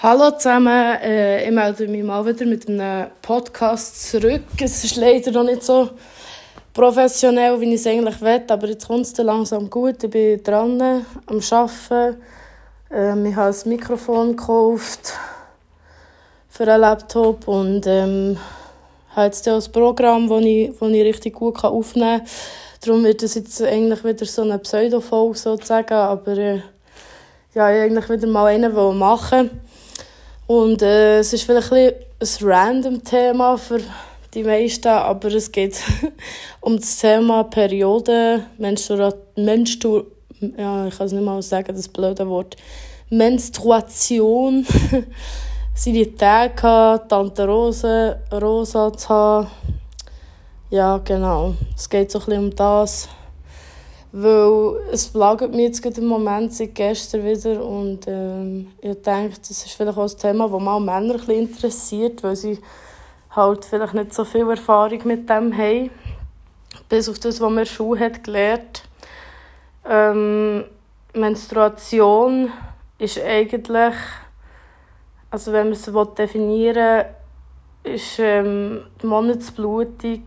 Hallo zusammen, äh, ich melde mich mal wieder mit einem Podcast zurück. Es ist leider noch nicht so professionell, wie ich es eigentlich will, aber jetzt kommt es langsam gut. Ich bin dran am Arbeiten. Ähm, ich habe ein Mikrofon gekauft für einen Laptop und ähm, habe jetzt auch ein Programm, das ich, das ich richtig gut aufnehmen kann. Darum wird es jetzt eigentlich wieder so eine Pseudo-Folge sozusagen, aber äh, ja, ich eigentlich wieder mal einen machen und äh, es ist vielleicht ein, ein random Thema für die meisten, aber es geht um das Thema Periode, Menstruation, Menstru ja, ich kann es nicht mal sagen, das blöde Wort, Menstruation, seine Tage Tante Rose, Rosa zu haben. Ja, genau. Es geht so ein bisschen um das. Weil es plagt mich jetzt gerade im Moment seit gestern wieder und ähm, ich denke, das ist vielleicht auch ein Thema, das mal Männer ein bisschen interessiert, weil sie halt vielleicht nicht so viel Erfahrung mit dem haben. Bis auf das, was man Schule hat gelernt. Ähm, Menstruation ist eigentlich, also wenn man es definieren will, ist ähm, die Monatsblutung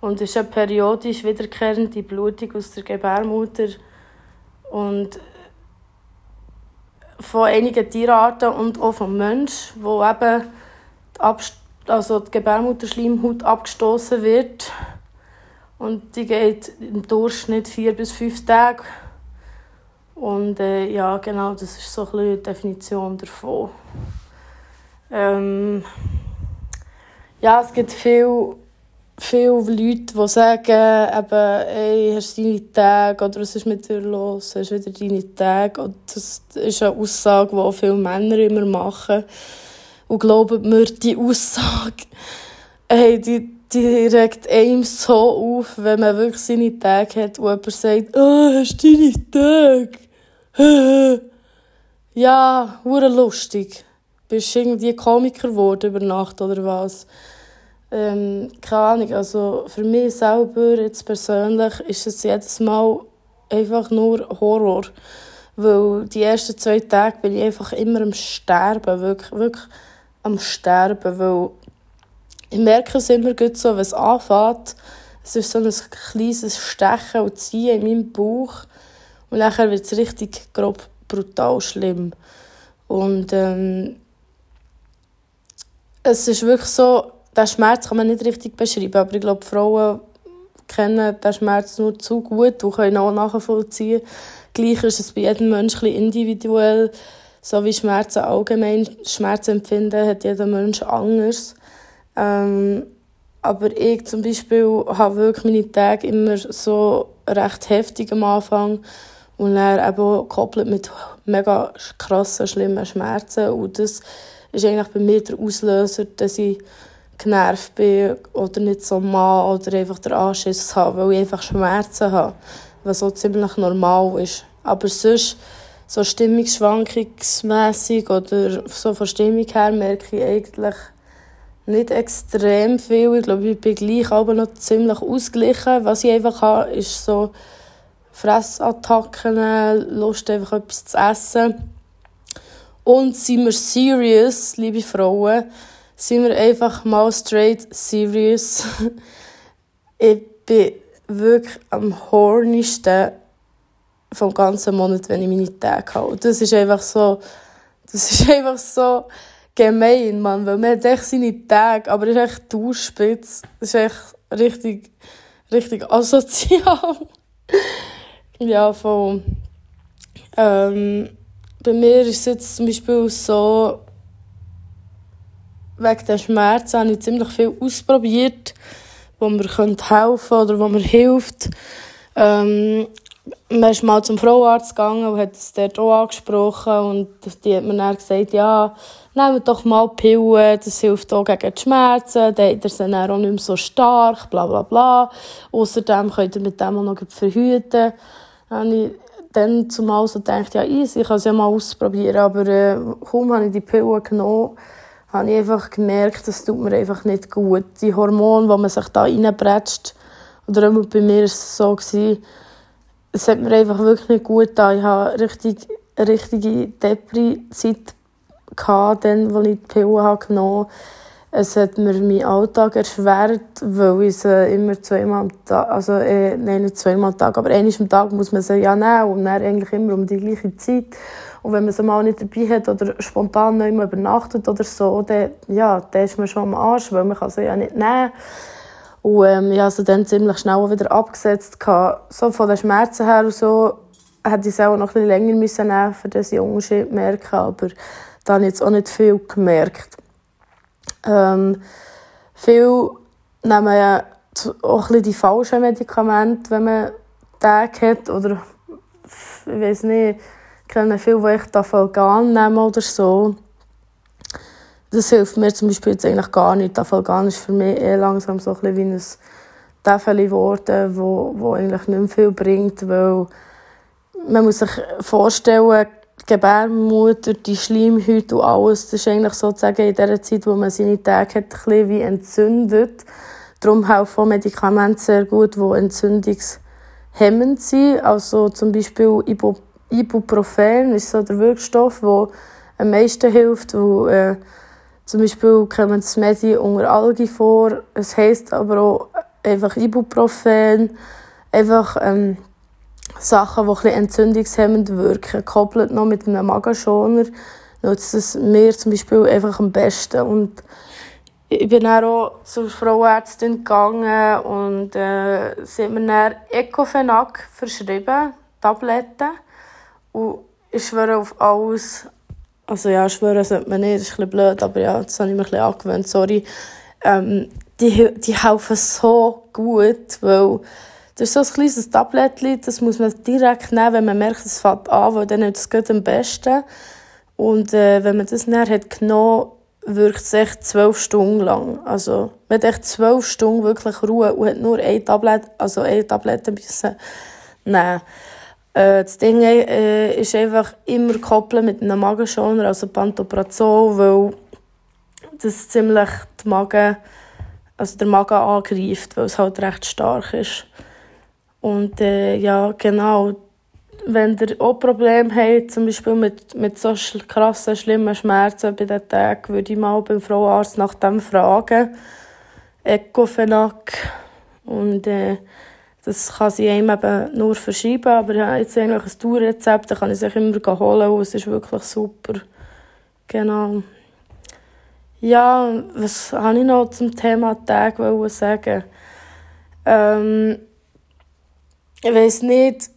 und ist eine periodisch wiederkehrende Blutung aus der Gebärmutter. Und von einigen Tierarten und auch vom Mensch, wo eben die, Abst also die Gebärmutterschleimhaut abgestoßen wird. Und die geht im Durchschnitt vier bis fünf Tage. Und äh, ja, genau, das ist so ein Definition davon. Ähm, ja, es gibt viele viele Leute, die sagen, eben, ey, hast du deine Tage oder was ist mit dir los, hast du wieder deine Tage. Und das ist eine Aussage, die auch viele Männer immer machen. Und glaubt mir, die Aussage, ey, die, die regt einem so auf, wenn man wirklich seine Tage hat, wo jemand sagt, oh, hast du deine Tage? ja, hure lustig. Bist irgendwie Komiker geworden über Nacht oder was? Ähm, keine Ahnung, also für mich selber jetzt persönlich ist es jedes Mal einfach nur Horror. Weil die ersten zwei Tage bin ich einfach immer am Sterben, wirklich, wirklich am Sterben, weil ich merke es immer gut so, wenn es anfängt, es ist so ein kleines Stechen und Ziehen in meinem Bauch und nachher wird es richtig grob, brutal schlimm. Und ähm, es ist wirklich so, den Schmerz kann man nicht richtig beschreiben, aber ich glaube, Frauen kennen den Schmerz nur zu gut und können auch nachvollziehen. Gleich ist es bei jedem Menschen individuell, so wie Schmerzen allgemein. Schmerzempfinden hat jeder Mensch anders. Ähm, aber ich zum Beispiel habe wirklich meine Tage immer so recht heftig am Anfang und dann eben gekoppelt mit mega krassen, schlimmen Schmerzen. Und das ist eigentlich bei mir der Auslöser, dass ich genervt bin oder nicht so mal oder einfach den Anschiss habe, weil ich einfach Schmerzen habe, was so ziemlich normal ist. Aber sonst, so stimmungsschwankungsmässig oder so von Stimmung her merke ich eigentlich nicht extrem viel. Ich glaube, ich bin gleich aber noch ziemlich ausgeglichen. Was ich einfach habe, ist so Fressattacken, Lust einfach etwas zu essen. Und sind wir serious, liebe Frauen, sind wir einfach mal straight serious. ich bin wirklich am hornigsten vom ganzen Monat, wenn ich meine Tage habe. Und das ist einfach so, das ist einfach so gemein, Mann, weil man hat echt seine Tage, aber es ist echt Durchspitz. Das ist echt richtig, richtig asozial. ja, voll. Ähm, bei mir ist es jetzt zum Beispiel so, wegen der Schmerzen habe ich ziemlich viel ausprobiert, wo mir helfen könnte oder wo mir hilft. Ähm, man ist mal zum Frauenarzt gegangen und hat es dort auch angesprochen und die hat mir dann gesagt, ja, nehmt doch mal Pillen, das hilft auch gegen die Schmerzen, dann er sie dann auch nicht mehr so stark, bla bla bla. Außerdem könnt ihr mit dem auch noch verhüten. Dann habe ich dann zumal so gedacht, ja easy, ich kann es ja mal ausprobieren, aber äh, kaum habe ich die Pillen genommen, habe ich einfach gemerkt, das tut mir einfach nicht gut. Die Hormone, die man sich da reinbretscht, oder auch bei mir war es so, es hat mir einfach wirklich nicht gut getan. Ich hatte richtig, richtige Depri-Zeit als ich die habe genommen habe. Es hat mir meinen Alltag erschwert, weil ich sie immer zweimal am Tag, also äh, nein, nicht zweimal am Tag, aber einmal am Tag muss man sie ja nehmen und dann eigentlich immer um die gleiche Zeit. Und wenn man sie mal nicht dabei hat oder spontan nicht mehr übernachtet oder so, dann, ja, dann ist man schon am Arsch, weil man kann sie ja nicht nehmen. Und ähm, ich habe sie dann ziemlich schnell wieder abgesetzt. So von den Schmerzen her und so hätte ich es auch noch ein bisschen länger müssen nehmen müssen, dass ich Unterschied merke. Aber da habe ich jetzt auch nicht viel gemerkt. Ähm, viele nehmen ja auch die falschen Medikamente, wenn man Tage hat. Oder ich weiß nicht, ich kenne viele, die echt Tafalgan nehmen oder so. Das hilft mir zum Beispiel jetzt eigentlich gar nicht. Tafalgan ist für mich eh langsam so ein wie ein Tafel geworden, wo, wo eigentlich nicht mehr viel bringt, weil man muss sich vorstellen, die Gebärmutter, die Schleimhäute und alles, das ist eigentlich sozusagen in der Zeit, wo man seine Tage hat, ein wie entzündet. Darum helfen Medikamente sehr gut, die entzündungshemmend sind. Also zum Beispiel Ibuprofen ist so der Wirkstoff, der am meisten hilft. Wo, äh, zum Beispiel kommt das Medi unter Algi vor. Es heisst aber auch einfach Ibuprofen. Einfach ähm, Sachen, die ein entzündungshemmend wirken, koppelt noch mit einem Magenschoner, nutzt es mir zum Beispiel einfach am besten. Und ich bin dann auch zur Frauärztin gegangen und äh, sie hat mir dann Ecofenac verschrieben, Tabletten. Und ich schwöre auf alles, also ja, schwören sollte man nicht, das ist ein bisschen blöd, aber ja, das habe ich mir ein bisschen angewöhnt, sorry. Ähm, die, die helfen so gut, weil das ist so ein kleines Tablettchen, das muss man direkt nehmen, wenn man merkt, es fängt an, weil dann ist es am besten. Und äh, wenn man das näher hat genommen, wirkt es echt zwölf Stunden lang. Also, man hat echt zwölf Stunden wirklich Ruhe und hat nur eine Tablette, also eine Tablette müssen nehmen. Äh, das Ding äh, ist einfach immer gekoppelt mit einem Magenschoner, also Pantoprazol, weil das ziemlich die Magen, also der Magen angreift, weil es halt recht stark ist. Und äh, ja, genau, wenn ihr auch Probleme habt, zum Beispiel mit, mit so krassen, schlimmen Schmerzen bei den Tagen, würde ich mal beim Frauenarzt nach dem fragen. Ecofenac. Und äh, das kann sie einem eben nur verschreiben, aber jetzt eigentlich ein Tourrezept, kann ich sich immer holen und es ist wirklich super. Genau. Ja, was habe ich noch zum Thema Tag sagen? Ähm, ich weiß nicht,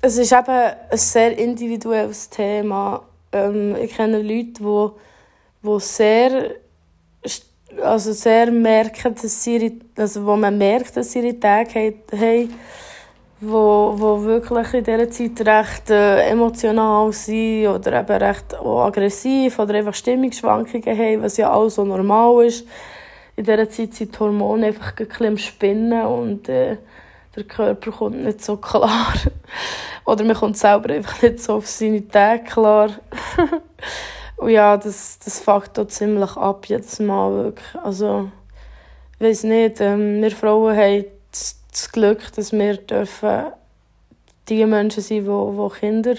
es ist eben ein sehr individuelles Thema. Ähm, ich kenne Leute, die, die sehr, also sehr merken, dass sie, also wo man merkt, dass sie ihre Tage haben, wo, wo wirklich in dieser Zeit recht äh, emotional sind oder eben recht auch aggressiv oder einfach Stimmungsschwankungen haben, was ja auch so normal ist. In dieser Zeit sind die Hormone einfach ein bisschen im Spinnen und äh, der Körper kommt nicht so klar. Oder man kommt selber einfach nicht so auf seine Tage klar. Und ja, das, das fuckt auch ziemlich ab, jedes Mal wirklich. Also, ich weiss nicht, ähm, wir Frauen haben das Glück, dass wir dürfen die Menschen sein, die, die Kinder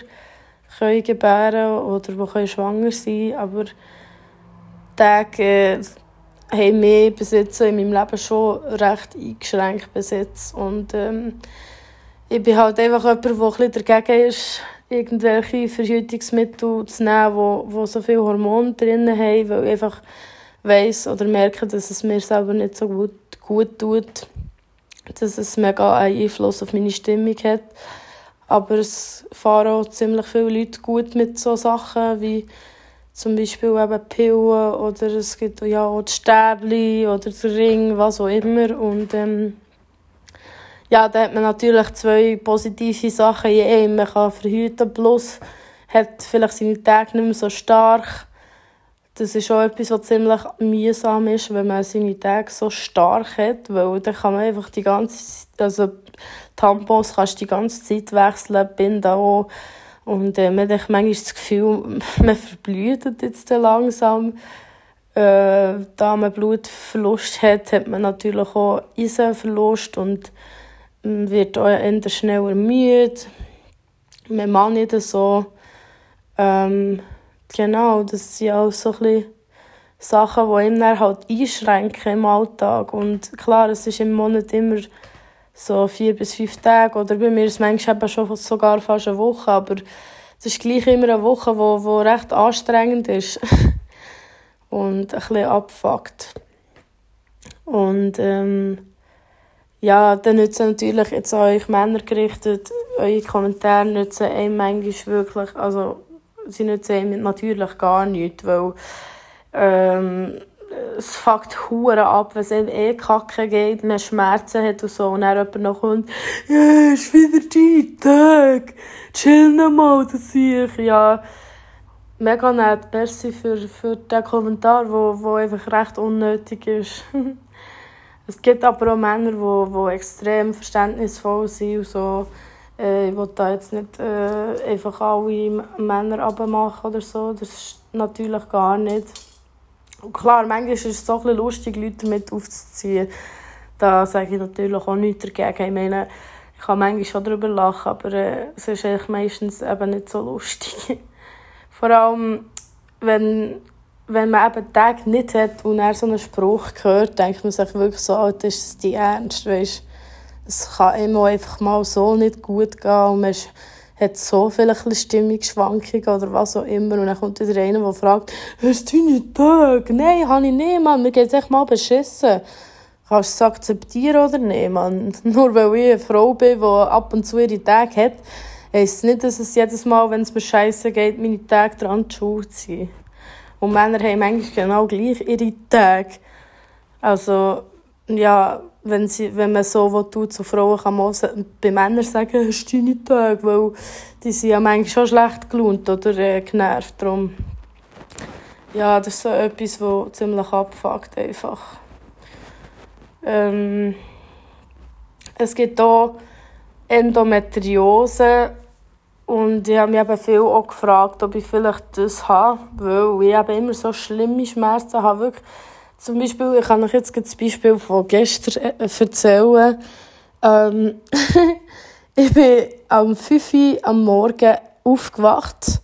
können gebären oder die können schwanger sein. Aber Tage, äh, haben mich bis jetzt in meinem Leben schon recht eingeschränkt bis Und ähm, ich bin halt einfach jemand, der ein bisschen dagegen ist, irgendwelche Verhütungsmittel zu nehmen, wo so viele Hormone drin haben, weil ich einfach weiss oder merke, dass es mir selber nicht so gut, gut tut. Dass es mega einen Einfluss auf meine Stimmung hat. Aber es fahren auch ziemlich viele Leute gut mit so Sachen wie zum Beispiel eben Pillen oder es gibt ja auch die Stäbli oder den Ring, was auch immer. Und ähm, ja, da hat man natürlich zwei positive Sachen in einem. Man kann verhüten, plus hat vielleicht seine Tage nicht mehr so stark. Das ist auch etwas, was ziemlich mühsam ist, wenn man seine Tage so stark hat, weil dann kann man einfach die ganze also Tampons kannst du die ganze Zeit wechseln, Binden auch und äh, man hat manchmal das Gefühl, man verblüht jetzt langsam. Äh, da man Blutverlust hat, hat man natürlich auch Eisenverlust und man wird auch eher schneller müde. Man mag nicht so. Ähm, genau, das sind auch so ein bisschen Sachen, die ihn dann halt einschränken im Alltag. Und klar, es ist im Monat immer so vier bis fünf Tage oder bei mir ist es manchmal schon sogar fast eine Woche, aber es ist gleich immer eine Woche, wo, wo recht anstrengend ist und ein bisschen abfuckt. Und ähm, ja, dann nützen natürlich jetzt euch Männer gerichtet, eure Kommentare nützen einem manchmal wirklich, also sie nützen einem natürlich gar nichts, weil ähm, es fuckt hure ab, wenn es einem eh kacke geht, man Schmerzen hat und so, und dann jemand noch kommt, ja, ist wieder dein Tag, chill noch mal, das sehe ich, ja. Mega nett, merci für, für den Kommentar, wo, wo einfach recht unnötig ist. es gibt aber auch Männer, die wo, wo extrem verständnisvoll sind und so. Äh, ich will da jetzt nicht äh, einfach alle Männer abmachen oder so, das ist natürlich gar nicht. Und klar, manchmal ist es so ein lustig, Leute damit aufzuziehen. Da sage ich natürlich auch nichts dagegen. Ich meine, ich kann manchmal schon darüber lachen, aber äh, es ist eigentlich meistens eben nicht so lustig. Vor allem, wenn, wenn man eben Tag nicht hat und er so einen Spruch hört, denkt man sich wirklich so, oh, das ist die Ernst, weißt? Es kann immer einfach mal so nicht gut gehen und man hat so viele Stimmungsschwankungen oder was auch immer. Und dann kommt wieder einer, der fragt, hast du deine Tag? Nein, habe ich nicht, Mann. Mir es echt mal beschissen. Kannst du es akzeptieren oder nicht, Mann? Nur weil ich eine Frau bin, die ab und zu ihre Tage hat, heisst es nicht, dass es jedes Mal, wenn es mir scheiße geht, meine Tage dran zu ziehen. Und Männer haben eigentlich genau gleich ihre Tage. Also, ja, wenn, sie, wenn man so was tut zu Frauen, kann man auch bei Männern sagen, hast du deine Tage, weil die sind ja manchmal schon schlecht gelohnt oder äh, genervt. Darum, ja, das ist so etwas, was ziemlich abfuckt einfach. Ähm, es gibt auch Endometriose und ich habe mich eben viel auch gefragt, ob ich vielleicht das habe, weil ich eben immer so schlimme Schmerzen habe, wirklich zum Beispiel, ich kann euch jetzt das Beispiel von gestern äh, erzählen. Ähm, ich bin am 5 Uhr am Morgen aufgewacht,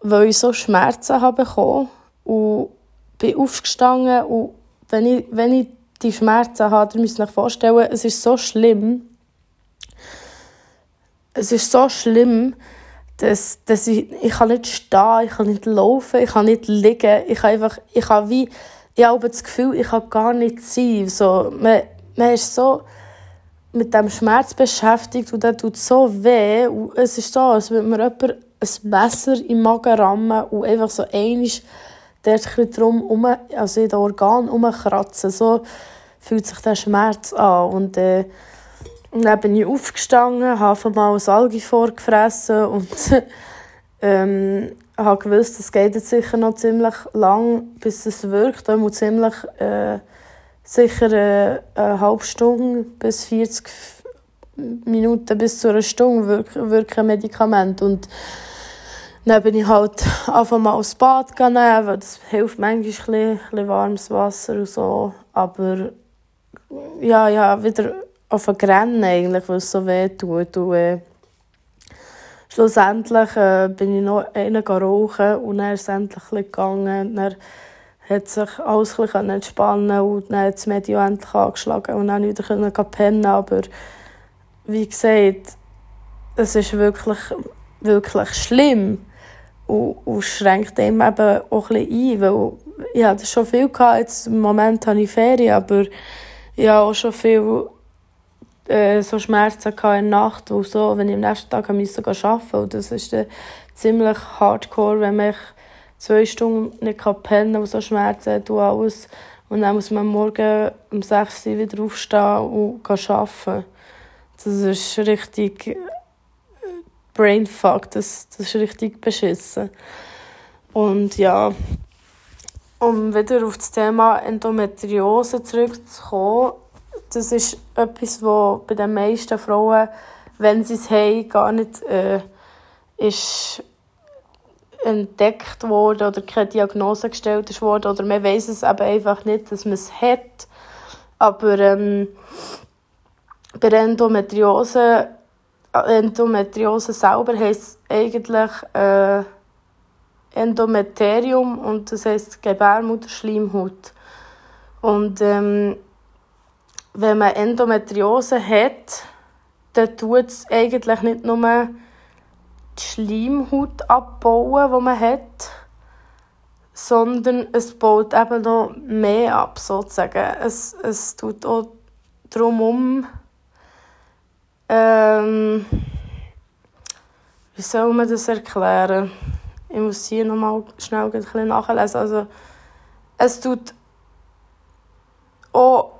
weil ich so Schmerzen habe bekommen und bin aufgestanden und wenn ich, wenn ich die Schmerzen habe, dann müsst ihr euch vorstellen, es ist so schlimm. Es ist so schlimm, dass, dass ich, ich kann nicht stehen, ich kann nicht laufen, ich kann nicht liegen, ich kann einfach, ich kann wie ich habe das Gefühl, ich kann gar nicht sein. So, man, man ist so mit dem Schmerz beschäftigt und der tut so weh. Und es ist so, als würde mir jemand ein Messer im Magen rammen und einfach so einiges dort ein drum um, also in den Organ umkratzen. So fühlt sich der Schmerz an. Und äh, dann bin ich aufgestanden, habe mal ein Algi vorgefressen und ähm, habe gewusst, es geht jetzt sicher noch ziemlich lang, bis es wirkt. Da muss ziemlich äh, sicher äh, eine halbe Stunde bis 40 Minuten bis zu einer Stunde wirken, wirken Medikamente. Und dann bin ich halt einfach mal aufs Bad gegangen, weil das hilft manchmal ein bisschen, ein bisschen warmes Wasser und so. Aber ja, ja, wieder auf Rennen eigentlich, weil es so weh tut. Und, äh, schlussendlich äh, bin ich noch einen rauchen und dann ist es endlich gegangen. Dann hat sich alles entspannen und dann hat das Medium endlich angeschlagen und dann wieder pennen aber wie gesagt, es ist wirklich, wirklich schlimm und, und schränkt einem eben auch ein bisschen ein, weil ich hatte schon viel gehabt, jetzt im Moment habe ich Ferien, aber ich habe auch schon viel äh, so Schmerzen in der Nacht, wo so, wenn ich am nächsten Tag arbeiten musste und das ist dann ziemlich hardcore, wenn man zwei Stunden nicht pennen kann so Schmerzen hat und alles. Und dann muss man morgen um 6 Uhr wieder aufstehen und arbeiten. Das ist richtig äh, Brainfuck, das, das ist richtig beschissen. Und ja, um wieder auf das Thema Endometriose zurückzukommen, das ist etwas, was bei den meisten Frauen, wenn sie es haben, gar nicht äh, ist entdeckt wurde oder keine Diagnose gestellt worden oder man weiß es eben einfach nicht, dass man es hat. Aber ähm, bei Endometriose, Endometriose selber heisst es eigentlich, äh, Endometrium und das heißt Gebärmutterschleimhaut. Und ähm, wenn man Endometriose hat, dann tut es eigentlich nicht nur die Schleimhaut abbauen, die man hat, sondern es baut eben noch mehr ab, sozusagen. Es, es tut auch drumherum, ähm, wie soll man das erklären? Ich muss hier nochmal schnell ein bisschen nachlesen. Also, es tut auch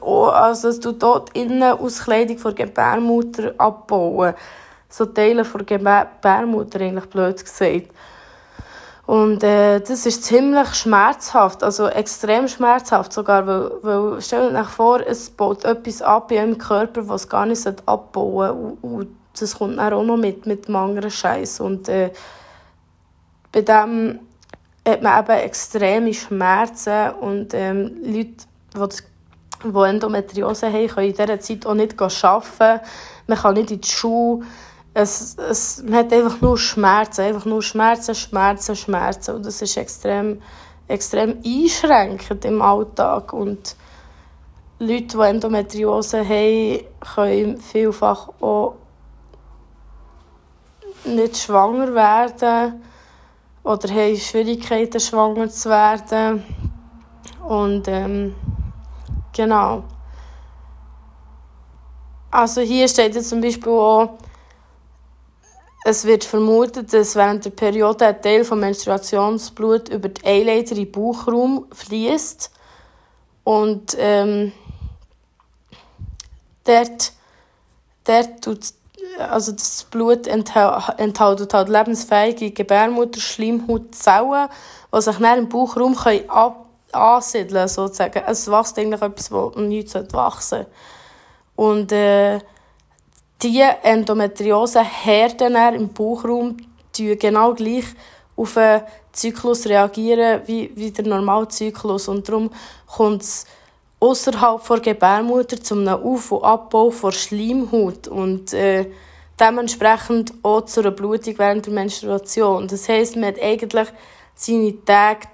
also es tut dort die Innenauskleidung der Gebärmutter abbauen. So Teile der Gebärmutter, eigentlich blöd gesagt. Und äh, das ist ziemlich schmerzhaft, also extrem schmerzhaft sogar, weil, weil stell dir vor, es baut etwas ab in eurem Körper, was gar nicht abbauen und, und das kommt dann auch noch mit, mit dem anderen Scheiß. Und äh, bei dem hat man eben extreme Schmerzen und ähm, Leute, die das die Endometriose haben, können in dieser Zeit auch nicht arbeiten. Man kann nicht in die Schule. Es, es, man hat einfach nur Schmerzen, einfach nur Schmerzen, Schmerzen, Schmerzen. Und das ist extrem, extrem einschränkend im Alltag. Und Leute, die Endometriose haben, können vielfach auch nicht schwanger werden oder haben Schwierigkeiten, schwanger zu werden. Und ähm, Genau. Also hier steht jetzt zum Beispiel auch, es wird vermutet, dass während der Periode ein Teil vom Menstruationsblut über die Eileiter in den Bauchraum fließt und ähm, dort, dort tut, also das Blut enthält, halt lebensfähige Gebärmutterschleimhautzellen, die sich dann im Bauchraum können ab ansiedeln, sozusagen. Es wächst eigentlich etwas, das nicht wachsen sollte. Und äh, die Endometriose-Herden im Bauchraum reagieren genau gleich auf den Zyklus reagieren wie, wie der normale Zyklus. Und darum kommt es außerhalb der Gebärmutter zum Auf- und Abbau der Schleimhaut und äh, dementsprechend auch zu einer Blutung während der Menstruation. Das heisst, man hat eigentlich seine Tage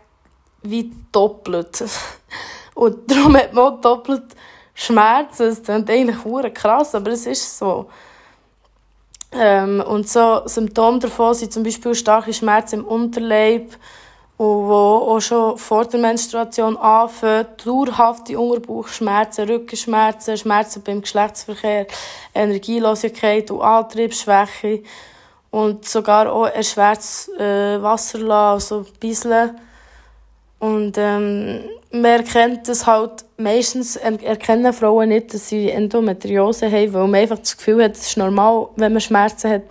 wie doppelt. Und darum hat man doppelt Schmerzen. Das klingt eigentlich krass, aber es ist so. Ähm, und so Symptome davon sind zum Beispiel starke Schmerzen im Unterleib, und wo auch schon vor der Menstruation anfangen, dauerhafte Unterbauchschmerzen, Rückenschmerzen, Schmerzen beim Geschlechtsverkehr, Energielosigkeit und Antriebsschwäche und sogar auch erschwertes äh, Wasserlassen, also Bisseln. Und ähm, man erkennt das halt, meistens erkennen Frauen nicht, dass sie Endometriose haben, weil man einfach das Gefühl hat, es ist normal, wenn man Schmerzen hat,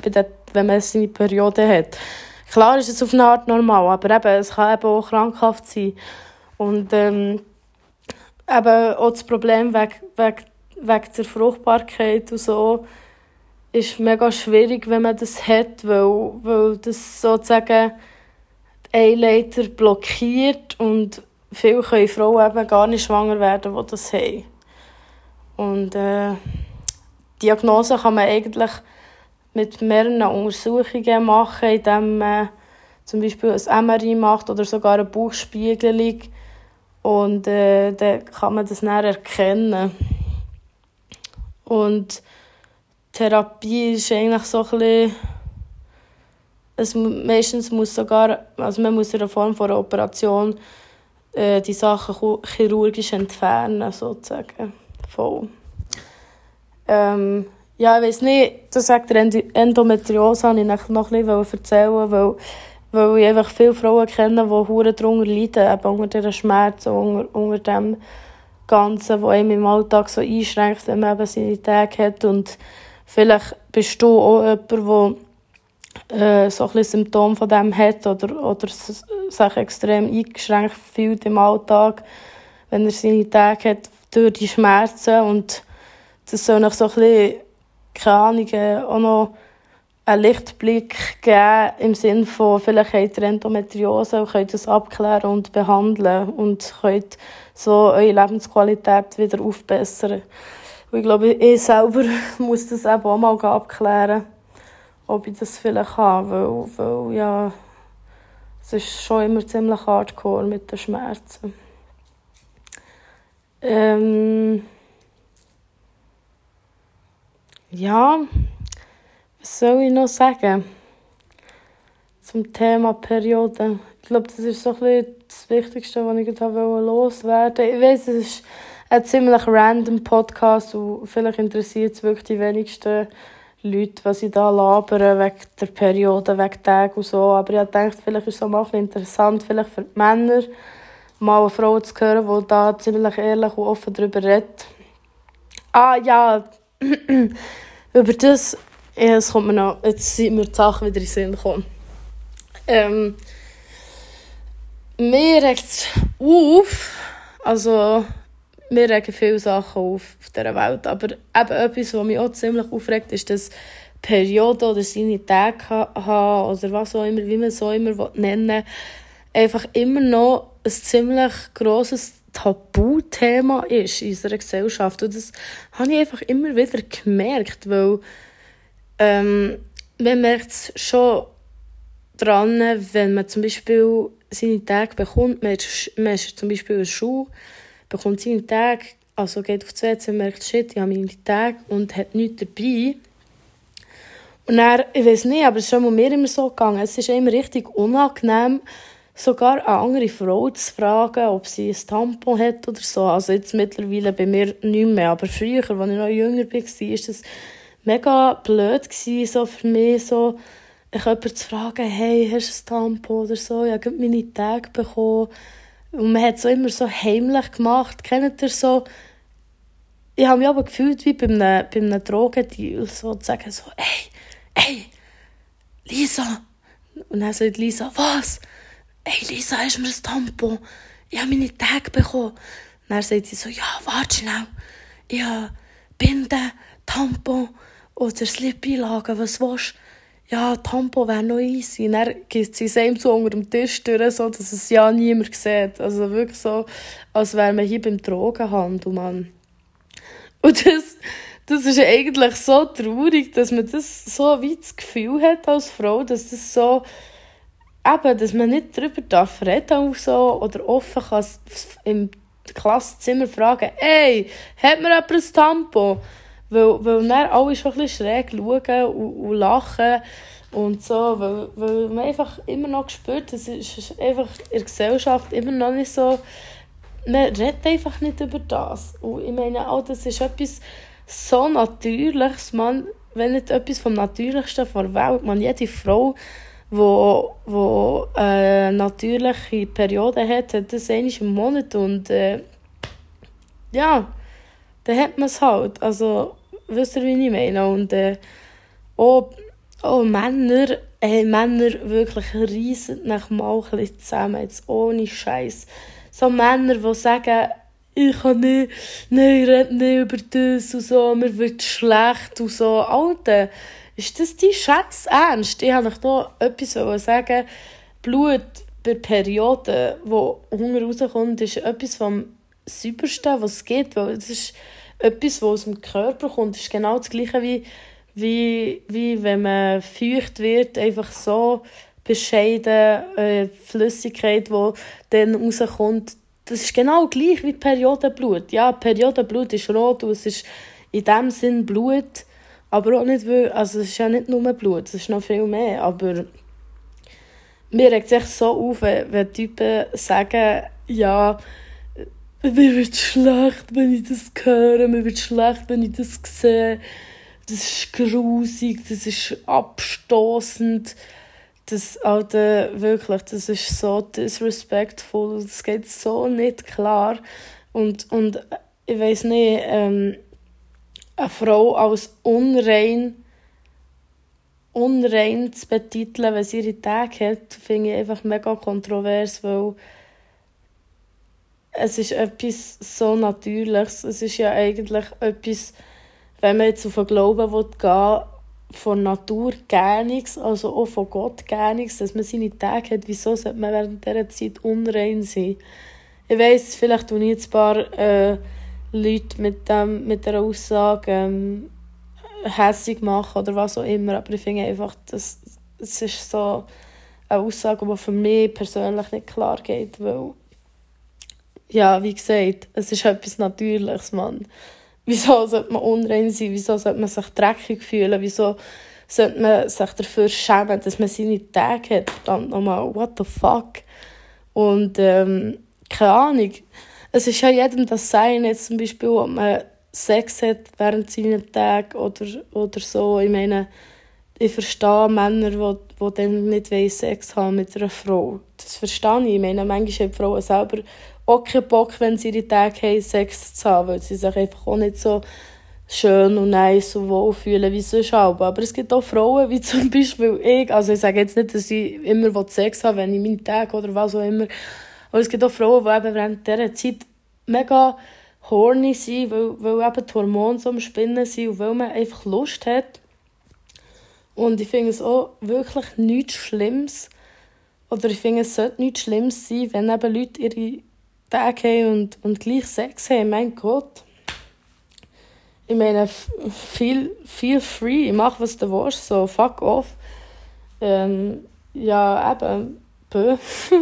wenn man seine Periode hat. Klar ist es auf eine Art normal, aber eben, es kann eben auch krankhaft sein. Und ähm, eben auch das Problem wegen, wegen, wegen der Fruchtbarkeit und so ist mega schwierig, wenn man das hat, weil, weil das sozusagen Eileiter blockiert und viele können Frauen eben gar nicht schwanger werden, die das haben. Und äh, Diagnose kann man eigentlich mit mehreren Untersuchungen machen, indem man zum Beispiel ein MRI macht oder sogar eine Bauchspiegelung. Und äh, dann kann man das dann erkennen. Und Therapie ist eigentlich so ein bisschen es, meistens muss sogar, also man muss in der Form von einer Operation äh, die Sachen chirurgisch entfernen, sozusagen. Voll. Ähm, ja, ich weiß nicht, das sagt der Endometriose, habe ich noch ein bisschen erzählen, weil, weil ich einfach viele Frauen kenne, die hure darunter leiden, eben unter diesen Schmerzen, unter, unter dem Ganzen, was einem im Alltag so einschränkt, wenn man eben seine Tage hat. Und vielleicht bist du auch jemand, der äh, so ein Symptom von dem hat oder, oder sich extrem eingeschränkt fühlt im Alltag, wenn er seine Tage hat durch die Schmerzen und das soll noch so ein bisschen, keine Ahnung, äh, auch noch einen Lichtblick geben im Sinne von, vielleicht habt ihr Endometriose und könnt das abklären und behandeln und könnt so eure Lebensqualität wieder aufbessern. Und ich glaube, ich selber muss das eben auch mal abklären ob ich das vielleicht habe, weil, weil ja, es ist schon immer ziemlich hardcore mit den Schmerzen. Ähm, ja, was soll ich noch sagen zum Thema Periode? Ich glaube, das ist so ein das Wichtigste, was ich gerade loswerden wollte. Ich weiß, es ist ein ziemlich random Podcast und vielleicht interessiert es wirklich die wenigsten Leute, was ich da labere, wegen der Periode, wegen Tagen und so. Aber ich dachte, vielleicht ist es auch mal interessant, vielleicht für die Männer, mal eine Frau zu hören, die da ziemlich ehrlich und offen darüber redet. Ah, ja, über das, ja, es kommt mir noch, jetzt sind mir die Sachen wieder in den Sinn gekommen. Ähm, mir regt es auf, also mir regen viele Sachen auf auf dieser Welt, aber eben etwas, was mich auch ziemlich aufregt, ist, dass Periode oder seine Tage haben oder was auch immer, wie man es auch immer nennen einfach immer noch ein ziemlich grosses Tabuthema ist in unserer Gesellschaft. Und das habe ich einfach immer wieder gemerkt, weil ähm, man merkt es schon dran, wenn man zum Beispiel seine Tage bekommt, man ist, man ist zum Beispiel in der Schule, bekommt seine Tage, also geht auf die WC und merkt, shit, ich habe meine Tage und hat nichts dabei. Und dann, ich weiß nicht, aber es ist schon mir immer so gegangen, es ist immer richtig unangenehm, sogar eine andere Frau zu fragen, ob sie ein Tampon hat oder so. Also jetzt mittlerweile bei mir nicht mehr, aber früher, als ich noch jünger war, war das mega blöd so für mich, so, jemanden zu fragen, hey, hast du ein Tampon oder so? Ich habe meine Tage bekommen. Und man hat es immer so heimlich gemacht. Kennt ihr so? Ich habe mich aber gefühlt wie bei einem, bei einem Drogendeal, so zu sagen so, hey, hey, Lisa. Und dann sagt Lisa, was? Hey Lisa, hast du mir ein Tampon? Ich habe meine Tage bekommen. Und dann sagt sie so, ja, warte schnell. Ich habe Binde, Tampon oder Slip-Einlagen, was willst du? Ja, Tampon wäre noch easy. Und dann gibt sie es so unter dem Tisch durch, so, dass es ja niemand sieht. Also wirklich so, als wäre man hier beim Drogenhandel, Mann. Und das, das ist eigentlich so traurig, dass man das so wie das Gefühl hat als Frau, dass das so, eben, dass man nicht darüber darf reden so, oder offen kann im Klassenzimmer fragen, ey, hat mir jemand ein Tampon? Weil, weil dann alle schon ein bisschen schräg schauen und, und lachen und so, weil, weil man einfach immer noch spürt, es ist einfach in der Gesellschaft immer noch nicht so, man redet einfach nicht über das. Und ich meine auch, das ist etwas so Natürliches, man, wenn nicht etwas vom Natürlichsten der Welt, man, jede Frau, wo, wo äh, natürliche Periode hat, hat das einmal im Monat und äh, ja, dann hat man es halt. Also, wisst ihr, wie ich meine? Und äh, auch, auch Männer, äh, Männer wirklich riesen nach mal zusammen, jetzt ohne Scheiß. So Männer, die sagen, ich kann nicht, nein, rede nicht über das und so, mir wird schlecht und so. Alter, ist das die Scheiß ernst? Ich wollte noch etwas sagen. Blut bei Perioden, wo Hunger rauskommt, ist etwas vom Saubersten, was es gibt, weil es ist etwas, was aus dem Körper kommt, ist genau das Gleiche wie, wie, wie wenn man feucht wird, einfach so bescheiden äh, Flüssigkeit, die dann rauskommt. Das ist genau gleich wie Periodenblut. Ja, Periodenblut ist rot und es ist in dem Sinn Blut, aber auch nicht, weil, also es ist ja nicht nur Blut, es ist noch viel mehr, aber mir regt es so auf, wenn Typen sagen, ja, mir wird schlecht, wenn ich das höre, mir wird schlecht, wenn ich das sehe. Das ist grusig, das ist abstoßend. Das, Alter, wirklich, das ist so disrespectful, das geht so nicht klar. Und, und ich weiß nicht, ähm, eine Frau als unrein, unrein zu betiteln, wenn sie ihre Tage hat, finde ich einfach mega kontrovers, weil es ist etwas so Natürliches. Es ist ja eigentlich etwas, wenn man jetzt auf den Glauben will, von Natur gar nichts, also auch von Gott gar nichts, dass man seine Tage hat. Wieso sollte man während dieser Zeit unrein sein? Ich weiss, vielleicht tun jetzt ein paar äh, Leute mit, dem, mit der Aussage ähm, hässlich machen oder was auch immer. Aber ich finde einfach, das, das ist so eine Aussage, die für mich persönlich nicht klar geht, weil ja, wie gesagt, es ist etwas Natürliches, Mann. Wieso sollte man unrein sein? Wieso sollte man sich dreckig fühlen? Wieso sollte man sich dafür schämen, dass man seine Tage hat? Verdammt nochmal, what the fuck? Und ähm, keine Ahnung. Es ist ja jedem das Sein, jetzt zum Beispiel, ob man Sex hat während seiner Tage oder, oder so. Ich meine, ich verstehe Männer, die, die dann nicht Sex haben mit einer Frau. Das verstehe ich. Ich meine, manchmal haben Frauen selber auch keinen Bock, wenn sie ihre Tage haben, Sex zu haben, weil sie sich einfach auch nicht so schön und nice und wohl fühlen wie sonst auch. Aber es gibt auch Frauen, wie zum Beispiel ich. Also ich sage jetzt nicht, dass ich immer Sex habe, wenn ich meine Tage oder was auch immer. Aber es gibt auch Frauen, die eben während dieser Zeit mega horny sind, weil, weil eben die Hormone so am Spinnen sind und weil man einfach Lust hat. Und ich finde es auch wirklich nichts Schlimmes. Oder ich finde, es sollte nichts Schlimmes sein, wenn eben Leute ihre Tage haben und, und gleich Sex haben. Mein Gott. Ich meine, feel, feel free. Mach, was du willst. So, fuck off. Ähm, ja, eben. Bö.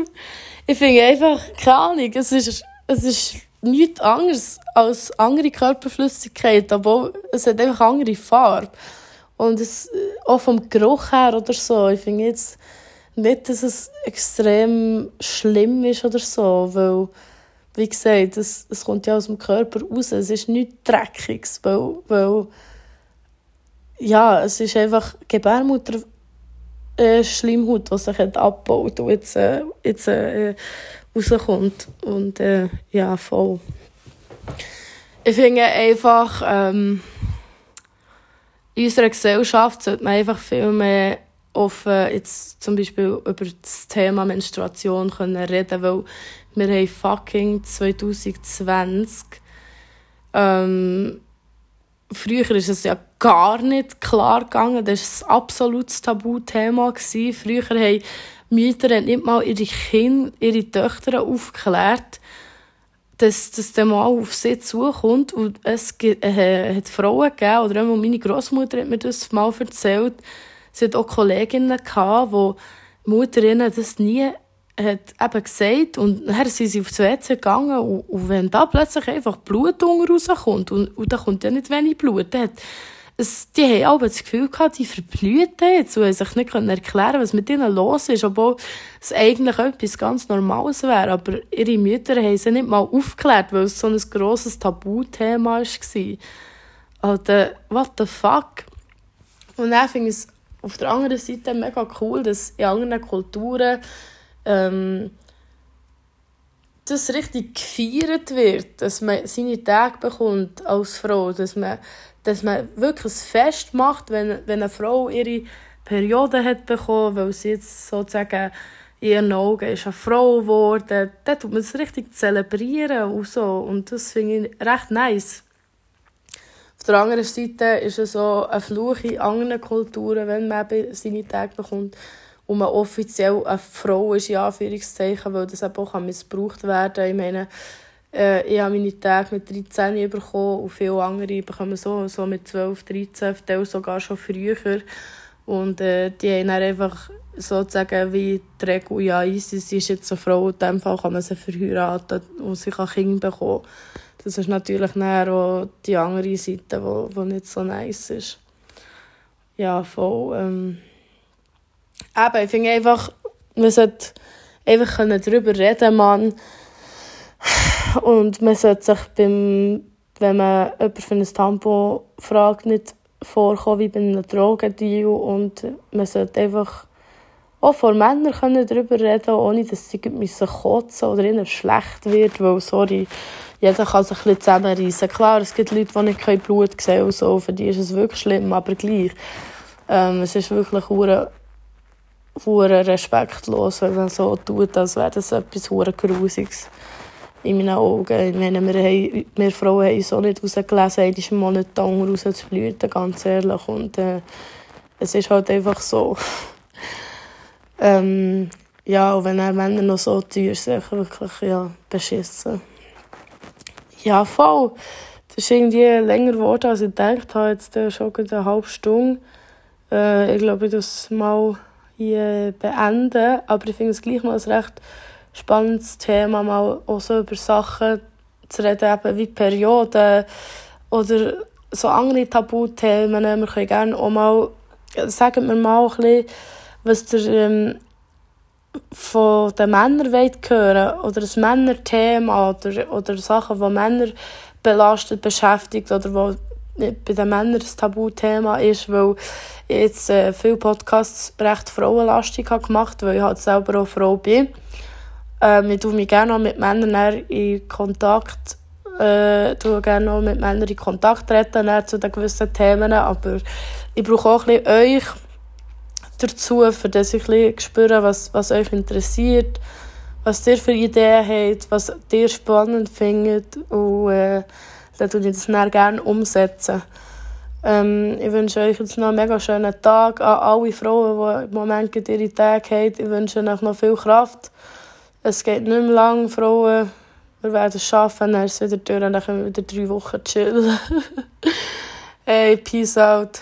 ich finde einfach, keine Ahnung, es ist, es ist nichts anderes als andere Körperflüssigkeit, aber es hat einfach andere Farbe. Und es, auch vom Geruch her oder so, ich finde jetzt nicht, dass es extrem schlimm ist oder so, weil, wie gesagt, es, es kommt ja aus dem Körper raus, es ist nichts Dreckiges, weil, weil ja, es ist einfach Gebärmutter äh, Schleimhaut, die sich hat abgebaut und jetzt, äh, jetzt äh, rauskommt. Und äh, ja, voll. Ich finde einfach, ähm, in unserer Gesellschaft sollte man einfach viel mehr offen jetzt zum Beispiel über das Thema Menstruation können reden, weil wir haben fucking 2020 ähm, früher ist es ja gar nicht klar gegangen, das war ein absolutes Tabuthema. Früher haben Mütter nicht mal ihre Kinder, ihre Töchter aufgeklärt, dass das der Mann auf sie zukommt. Und es äh, hat Frauen gegeben, oder auch meine Großmutter hat mir das mal erzählt, sie hat auch Kolleginnen gehabt, wo Mutterinnen das nie hat eben gesagt und dann sind sie aufs WC gegangen und, und wenn da plötzlich einfach Blut rauskommt und, und da kommt ja nicht wenig Blut, dann es, die haben aber das Gefühl gehabt, die verblühten jetzt und sich nicht erklären was mit ihnen los ist, obwohl es eigentlich etwas ganz Normales wäre. Aber ihre Mütter haben sie nicht mal aufgeklärt, weil es so ein grosses Tabuthema war. Alter, what the fuck? Und dann finde ich es auf der anderen Seite mega cool, dass in anderen Kulturen ähm, das richtig gefeiert wird, dass man seine Tage bekommt als Frau, dass man dass man wirklich ein Fest macht, wenn, wenn eine Frau ihre Periode hat bekommen, weil sie jetzt sozusagen in ihren Augen ist eine Frau geworden. Dann tut man es richtig zelebrieren und so. Und das finde ich recht nice. Auf der anderen Seite ist es so ein Fluch in anderen Kulturen, wenn man seine Tage bekommt und man offiziell eine Frau ist, in Anführungszeichen, weil das auch missbraucht werden kann. Ich meine, äh, ich habe meine Tage mit 13 bekommen und viele andere bekommen so, so mit 12, 13, Teil sogar schon früher. Und äh, die haben dann einfach sozusagen wie die Regel, ja, sie ist jetzt eine Frau, in dem Fall kann man sie verheiraten und sie kann Kinder bekommen. Das ist natürlich dann auch die andere Seite, die nicht so nice ist. Ja, voll. Ähm. Eben, ich finde einfach, man sollte einfach darüber reden, man und man sollte sich beim, wenn man jemanden für ein Tampon fragt, nicht vorkommen wie bei einem Drogendeal. Und man sollte einfach auch vor Männern können darüber reden ohne dass sie müssen kotzen oder ihnen schlecht wird. Weil, sorry, jeder kann sich ein bisschen zusammenreißen. Klar, es gibt Leute, die nicht Blut sehen und so. Für die ist es wirklich schlimm, aber gleich. Ähm, es ist wirklich hure respektlos, wenn man so tut, als wäre das etwas hure Grusiges in meinen Augen. Ich meine, wir, haben, wir Frauen haben auch nicht rausgelesen, einmal im Monat die Augen rauszublüten, ganz ehrlich. Und äh, es ist halt einfach so. ähm, ja, und wenn er Männer noch so teuer sind, wirklich ja, beschissen. Ja, voll. das ist irgendwie länger geworden, als ich gedacht habe. Jetzt äh, schon eine halbe Stunde. Äh, ich glaube, ich das mal hier beenden. Aber ich finde es gleich mal ein recht spannendes Thema, mal auch so über Sachen zu reden, eben wie Perioden oder so andere Tabuthemen. Wir können gerne auch mal, sagen wir mal ein bisschen, was der ähm, von den Männern wollt hören oder ein Männerthema oder, oder Sachen, die Männer belastet, beschäftigt oder wo bei den Männern ein Tabuthema ist, weil ich jetzt äh, viele Podcasts recht frauenlastig habe gemacht weil ich halt selber auch Frau bin. Ähm, ich tue mich gerne auch mit Männern in Kontakt äh, tue gerne auch mit Männern in Kontakt treten zu den gewissen Themen, aber ich brauche auch ein bisschen euch dazu, für dass ich ein spüre, was, was euch interessiert, was ihr für Ideen habt, was ihr spannend findet und äh, dann tue ich das dann gerne umsetzen. Ähm, ich wünsche euch jetzt noch einen mega schönen Tag an alle Frauen, die im Moment ihre Tage haben. Ich wünsche euch noch viel Kraft. Es geht nicht mehr lang, Frauen. Wir werden es schaffen, dann ist es wieder durch und dann können wir wieder drei Wochen chillen. hey, peace out.